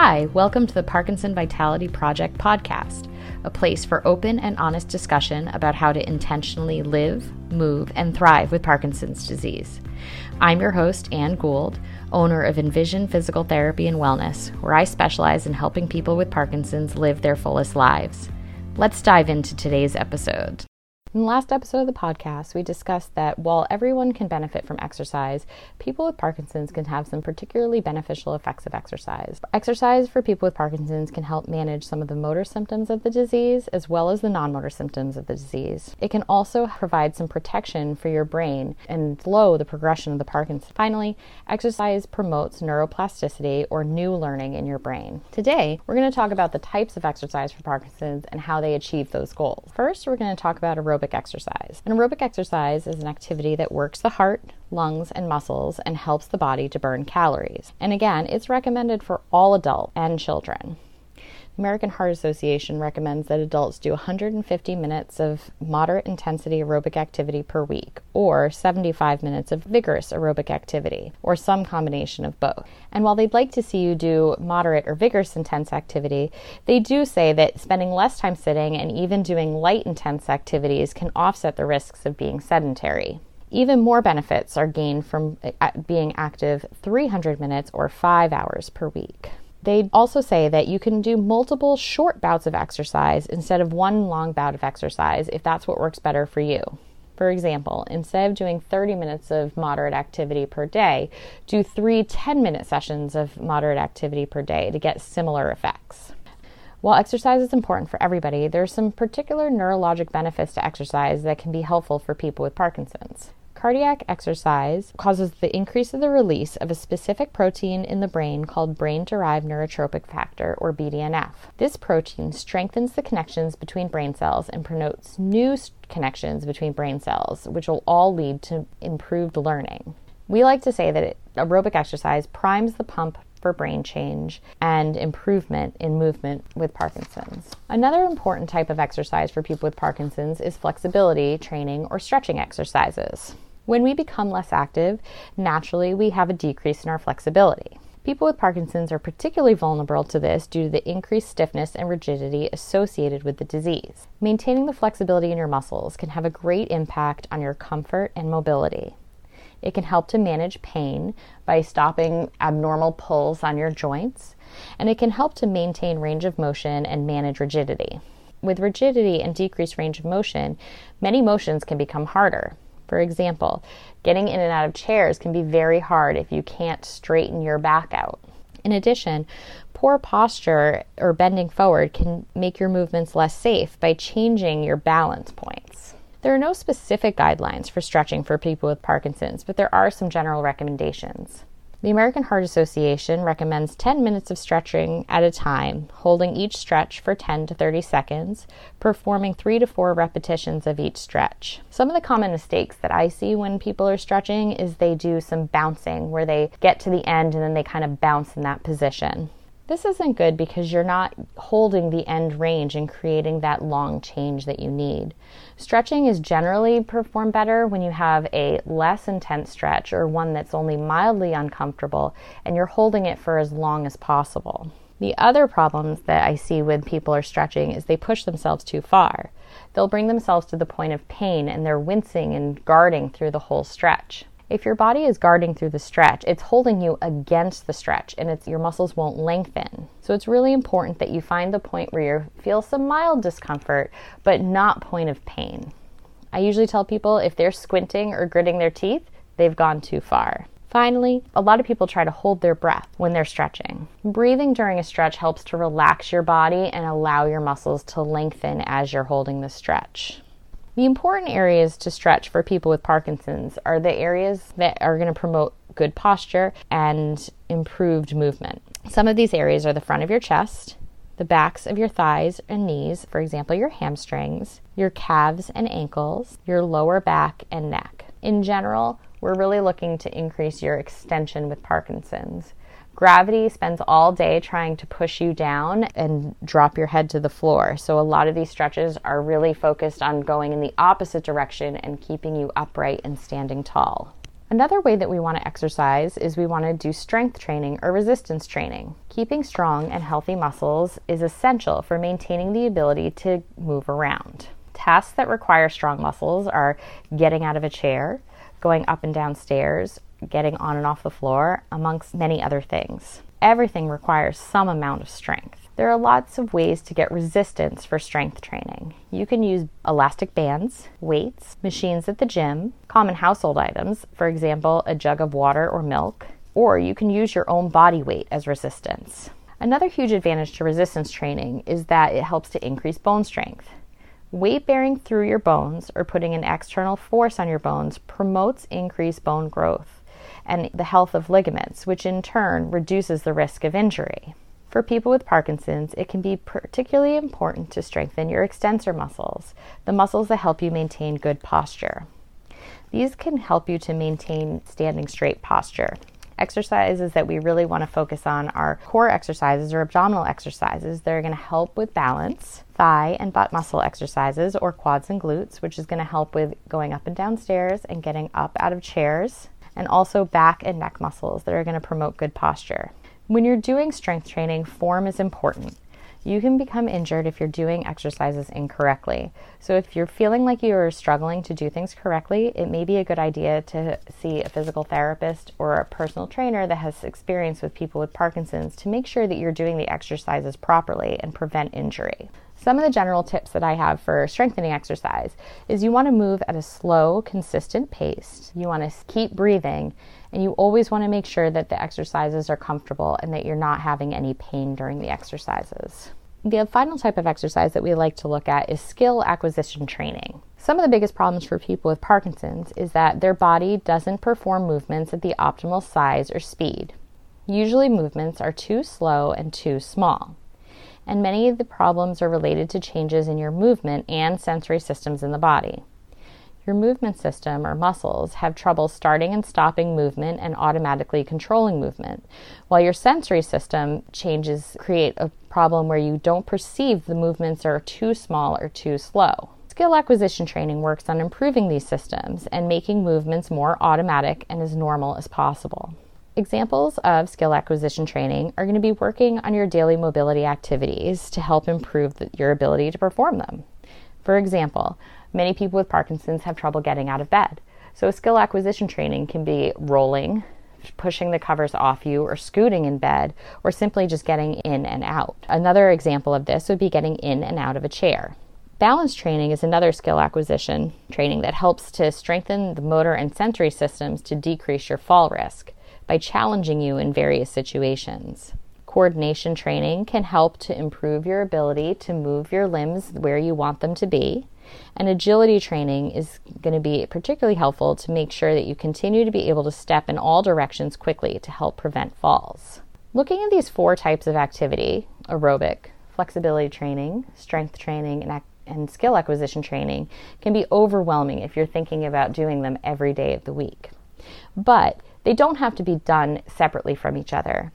Hi, welcome to the Parkinson Vitality Project podcast, a place for open and honest discussion about how to intentionally live, move, and thrive with Parkinson's disease. I'm your host, Anne Gould, owner of Envision Physical Therapy and Wellness, where I specialize in helping people with Parkinson's live their fullest lives. Let's dive into today's episode. In the last episode of the podcast, we discussed that while everyone can benefit from exercise, people with Parkinson's can have some particularly beneficial effects of exercise. Exercise for people with Parkinson's can help manage some of the motor symptoms of the disease as well as the non motor symptoms of the disease. It can also provide some protection for your brain and slow the progression of the Parkinson's. Finally, exercise promotes neuroplasticity or new learning in your brain. Today, we're going to talk about the types of exercise for Parkinson's and how they achieve those goals. First, we're going to talk about aerobic aerobic exercise. An aerobic exercise is an activity that works the heart, lungs, and muscles and helps the body to burn calories. And again, it's recommended for all adults and children. American Heart Association recommends that adults do 150 minutes of moderate intensity aerobic activity per week, or 75 minutes of vigorous aerobic activity, or some combination of both. And while they'd like to see you do moderate or vigorous intense activity, they do say that spending less time sitting and even doing light intense activities can offset the risks of being sedentary. Even more benefits are gained from uh, being active 300 minutes or 5 hours per week. They also say that you can do multiple short bouts of exercise instead of one long bout of exercise if that's what works better for you. For example, instead of doing 30 minutes of moderate activity per day, do three 10 minute sessions of moderate activity per day to get similar effects. While exercise is important for everybody, there are some particular neurologic benefits to exercise that can be helpful for people with Parkinson's. Cardiac exercise causes the increase of the release of a specific protein in the brain called brain derived neurotrophic factor, or BDNF. This protein strengthens the connections between brain cells and promotes new connections between brain cells, which will all lead to improved learning. We like to say that it, aerobic exercise primes the pump for brain change and improvement in movement with Parkinson's. Another important type of exercise for people with Parkinson's is flexibility training or stretching exercises. When we become less active, naturally we have a decrease in our flexibility. People with Parkinson's are particularly vulnerable to this due to the increased stiffness and rigidity associated with the disease. Maintaining the flexibility in your muscles can have a great impact on your comfort and mobility. It can help to manage pain by stopping abnormal pulls on your joints, and it can help to maintain range of motion and manage rigidity. With rigidity and decreased range of motion, many motions can become harder. For example, getting in and out of chairs can be very hard if you can't straighten your back out. In addition, poor posture or bending forward can make your movements less safe by changing your balance points. There are no specific guidelines for stretching for people with Parkinson's, but there are some general recommendations. The American Heart Association recommends 10 minutes of stretching at a time, holding each stretch for 10 to 30 seconds, performing 3 to 4 repetitions of each stretch. Some of the common mistakes that I see when people are stretching is they do some bouncing where they get to the end and then they kind of bounce in that position. This isn't good because you're not holding the end range and creating that long change that you need. Stretching is generally performed better when you have a less intense stretch or one that's only mildly uncomfortable and you're holding it for as long as possible. The other problems that I see when people are stretching is they push themselves too far. They'll bring themselves to the point of pain and they're wincing and guarding through the whole stretch. If your body is guarding through the stretch, it's holding you against the stretch and it's your muscles won't lengthen. So it's really important that you find the point where you feel some mild discomfort, but not point of pain. I usually tell people if they're squinting or gritting their teeth, they've gone too far. Finally, a lot of people try to hold their breath when they're stretching. Breathing during a stretch helps to relax your body and allow your muscles to lengthen as you're holding the stretch. The important areas to stretch for people with Parkinson's are the areas that are going to promote good posture and improved movement. Some of these areas are the front of your chest, the backs of your thighs and knees, for example, your hamstrings, your calves and ankles, your lower back and neck. In general, we're really looking to increase your extension with Parkinson's. Gravity spends all day trying to push you down and drop your head to the floor. So, a lot of these stretches are really focused on going in the opposite direction and keeping you upright and standing tall. Another way that we want to exercise is we want to do strength training or resistance training. Keeping strong and healthy muscles is essential for maintaining the ability to move around. Tasks that require strong muscles are getting out of a chair, going up and down stairs, getting on and off the floor, amongst many other things. Everything requires some amount of strength. There are lots of ways to get resistance for strength training. You can use elastic bands, weights, machines at the gym, common household items, for example, a jug of water or milk, or you can use your own body weight as resistance. Another huge advantage to resistance training is that it helps to increase bone strength. Weight bearing through your bones or putting an external force on your bones promotes increased bone growth and the health of ligaments, which in turn reduces the risk of injury. For people with Parkinson's, it can be particularly important to strengthen your extensor muscles, the muscles that help you maintain good posture. These can help you to maintain standing straight posture. Exercises that we really want to focus on are core exercises or abdominal exercises that are going to help with balance, thigh and butt muscle exercises or quads and glutes, which is going to help with going up and down stairs and getting up out of chairs, and also back and neck muscles that are going to promote good posture. When you're doing strength training, form is important. You can become injured if you're doing exercises incorrectly. So, if you're feeling like you're struggling to do things correctly, it may be a good idea to see a physical therapist or a personal trainer that has experience with people with Parkinson's to make sure that you're doing the exercises properly and prevent injury. Some of the general tips that I have for strengthening exercise is you want to move at a slow, consistent pace. You want to keep breathing and you always want to make sure that the exercises are comfortable and that you're not having any pain during the exercises. The final type of exercise that we like to look at is skill acquisition training. Some of the biggest problems for people with Parkinson's is that their body doesn't perform movements at the optimal size or speed. Usually, movements are too slow and too small. And many of the problems are related to changes in your movement and sensory systems in the body. Your movement system or muscles have trouble starting and stopping movement and automatically controlling movement, while your sensory system changes create a problem where you don't perceive the movements are too small or too slow. Skill acquisition training works on improving these systems and making movements more automatic and as normal as possible. Examples of skill acquisition training are going to be working on your daily mobility activities to help improve the, your ability to perform them. For example, Many people with Parkinson's have trouble getting out of bed. So, skill acquisition training can be rolling, pushing the covers off you, or scooting in bed, or simply just getting in and out. Another example of this would be getting in and out of a chair. Balance training is another skill acquisition training that helps to strengthen the motor and sensory systems to decrease your fall risk by challenging you in various situations. Coordination training can help to improve your ability to move your limbs where you want them to be and agility training is going to be particularly helpful to make sure that you continue to be able to step in all directions quickly to help prevent falls. Looking at these four types of activity aerobic, flexibility training, strength training, and, and skill acquisition training can be overwhelming if you're thinking about doing them every day of the week. But they don't have to be done separately from each other.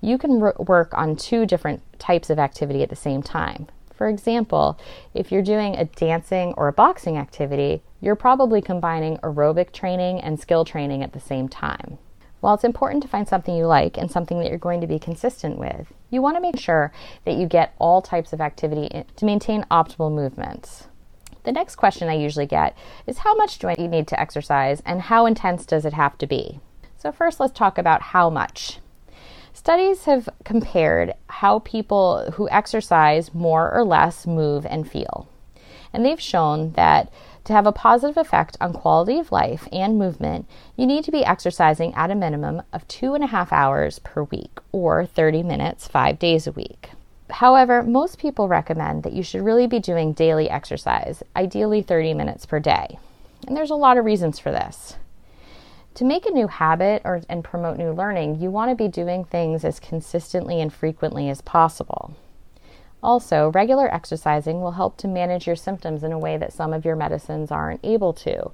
You can r- work on two different types of activity at the same time. For example, if you're doing a dancing or a boxing activity, you're probably combining aerobic training and skill training at the same time. While it's important to find something you like and something that you're going to be consistent with, you want to make sure that you get all types of activity to maintain optimal movements. The next question I usually get is how much do I need to exercise and how intense does it have to be? So, first, let's talk about how much. Studies have compared how people who exercise more or less move and feel. And they've shown that to have a positive effect on quality of life and movement, you need to be exercising at a minimum of two and a half hours per week or 30 minutes five days a week. However, most people recommend that you should really be doing daily exercise, ideally 30 minutes per day. And there's a lot of reasons for this. To make a new habit or, and promote new learning, you want to be doing things as consistently and frequently as possible. Also, regular exercising will help to manage your symptoms in a way that some of your medicines aren't able to.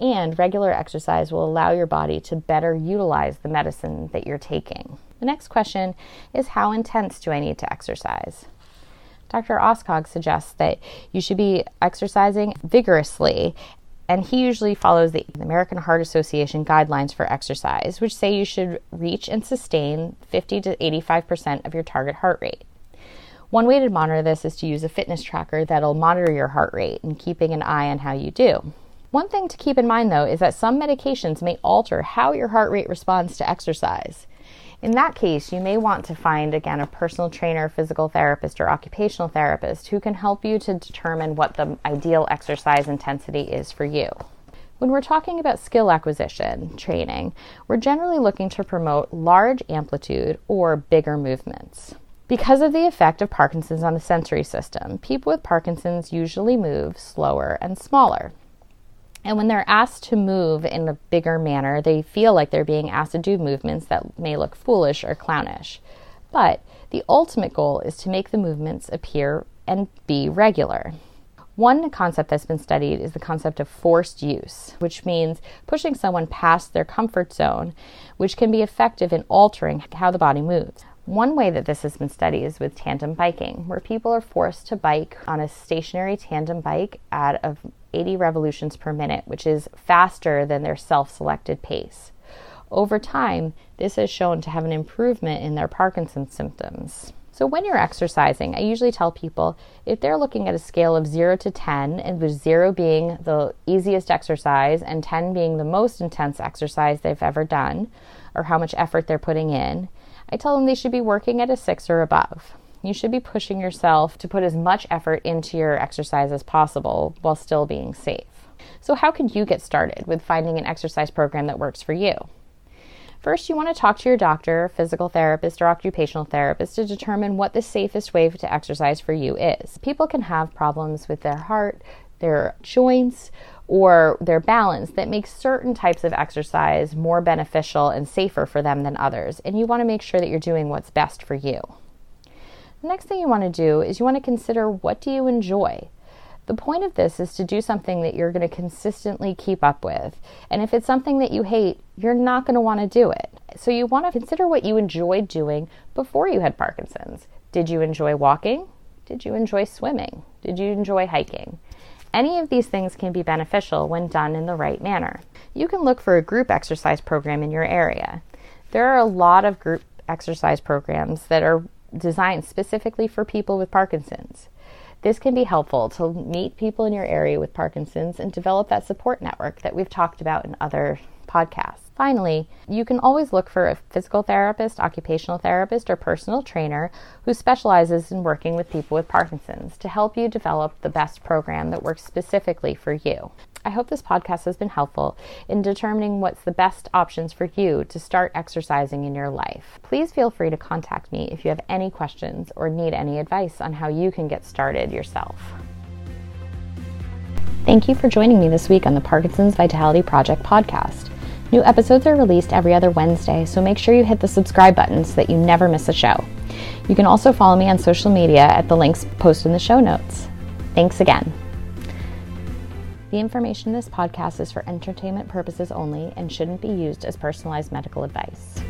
And regular exercise will allow your body to better utilize the medicine that you're taking. The next question is How intense do I need to exercise? Dr. Ahlskog suggests that you should be exercising vigorously and he usually follows the American Heart Association guidelines for exercise, which say you should reach and sustain 50 to 85% of your target heart rate. One way to monitor this is to use a fitness tracker that'll monitor your heart rate and keeping an eye on how you do. One thing to keep in mind though is that some medications may alter how your heart rate responds to exercise. In that case, you may want to find again a personal trainer, physical therapist, or occupational therapist who can help you to determine what the ideal exercise intensity is for you. When we're talking about skill acquisition training, we're generally looking to promote large amplitude or bigger movements. Because of the effect of Parkinson's on the sensory system, people with Parkinson's usually move slower and smaller. And when they're asked to move in a bigger manner, they feel like they're being asked to do movements that may look foolish or clownish. But the ultimate goal is to make the movements appear and be regular. One concept that's been studied is the concept of forced use, which means pushing someone past their comfort zone, which can be effective in altering how the body moves. One way that this has been studied is with tandem biking, where people are forced to bike on a stationary tandem bike at a 80 revolutions per minute, which is faster than their self selected pace. Over time, this has shown to have an improvement in their Parkinson's symptoms. So, when you're exercising, I usually tell people if they're looking at a scale of 0 to 10, and with 0 being the easiest exercise and 10 being the most intense exercise they've ever done, or how much effort they're putting in, I tell them they should be working at a 6 or above. You should be pushing yourself to put as much effort into your exercise as possible while still being safe. So, how can you get started with finding an exercise program that works for you? First, you want to talk to your doctor, physical therapist, or occupational therapist to determine what the safest way to exercise for you is. People can have problems with their heart, their joints, or their balance that makes certain types of exercise more beneficial and safer for them than others. And you want to make sure that you're doing what's best for you. Next thing you want to do is you want to consider what do you enjoy? The point of this is to do something that you're going to consistently keep up with. And if it's something that you hate, you're not going to want to do it. So you want to consider what you enjoyed doing before you had Parkinson's. Did you enjoy walking? Did you enjoy swimming? Did you enjoy hiking? Any of these things can be beneficial when done in the right manner. You can look for a group exercise program in your area. There are a lot of group exercise programs that are designed specifically for people with Parkinson's. This can be helpful to meet people in your area with Parkinson's and develop that support network that we've talked about in other podcasts. Finally, you can always look for a physical therapist, occupational therapist, or personal trainer who specializes in working with people with Parkinson's to help you develop the best program that works specifically for you. I hope this podcast has been helpful in determining what's the best options for you to start exercising in your life. Please feel free to contact me if you have any questions or need any advice on how you can get started yourself. Thank you for joining me this week on the Parkinson's Vitality Project podcast. New episodes are released every other Wednesday, so make sure you hit the subscribe button so that you never miss a show. You can also follow me on social media at the links posted in the show notes. Thanks again. The information in this podcast is for entertainment purposes only and shouldn't be used as personalized medical advice.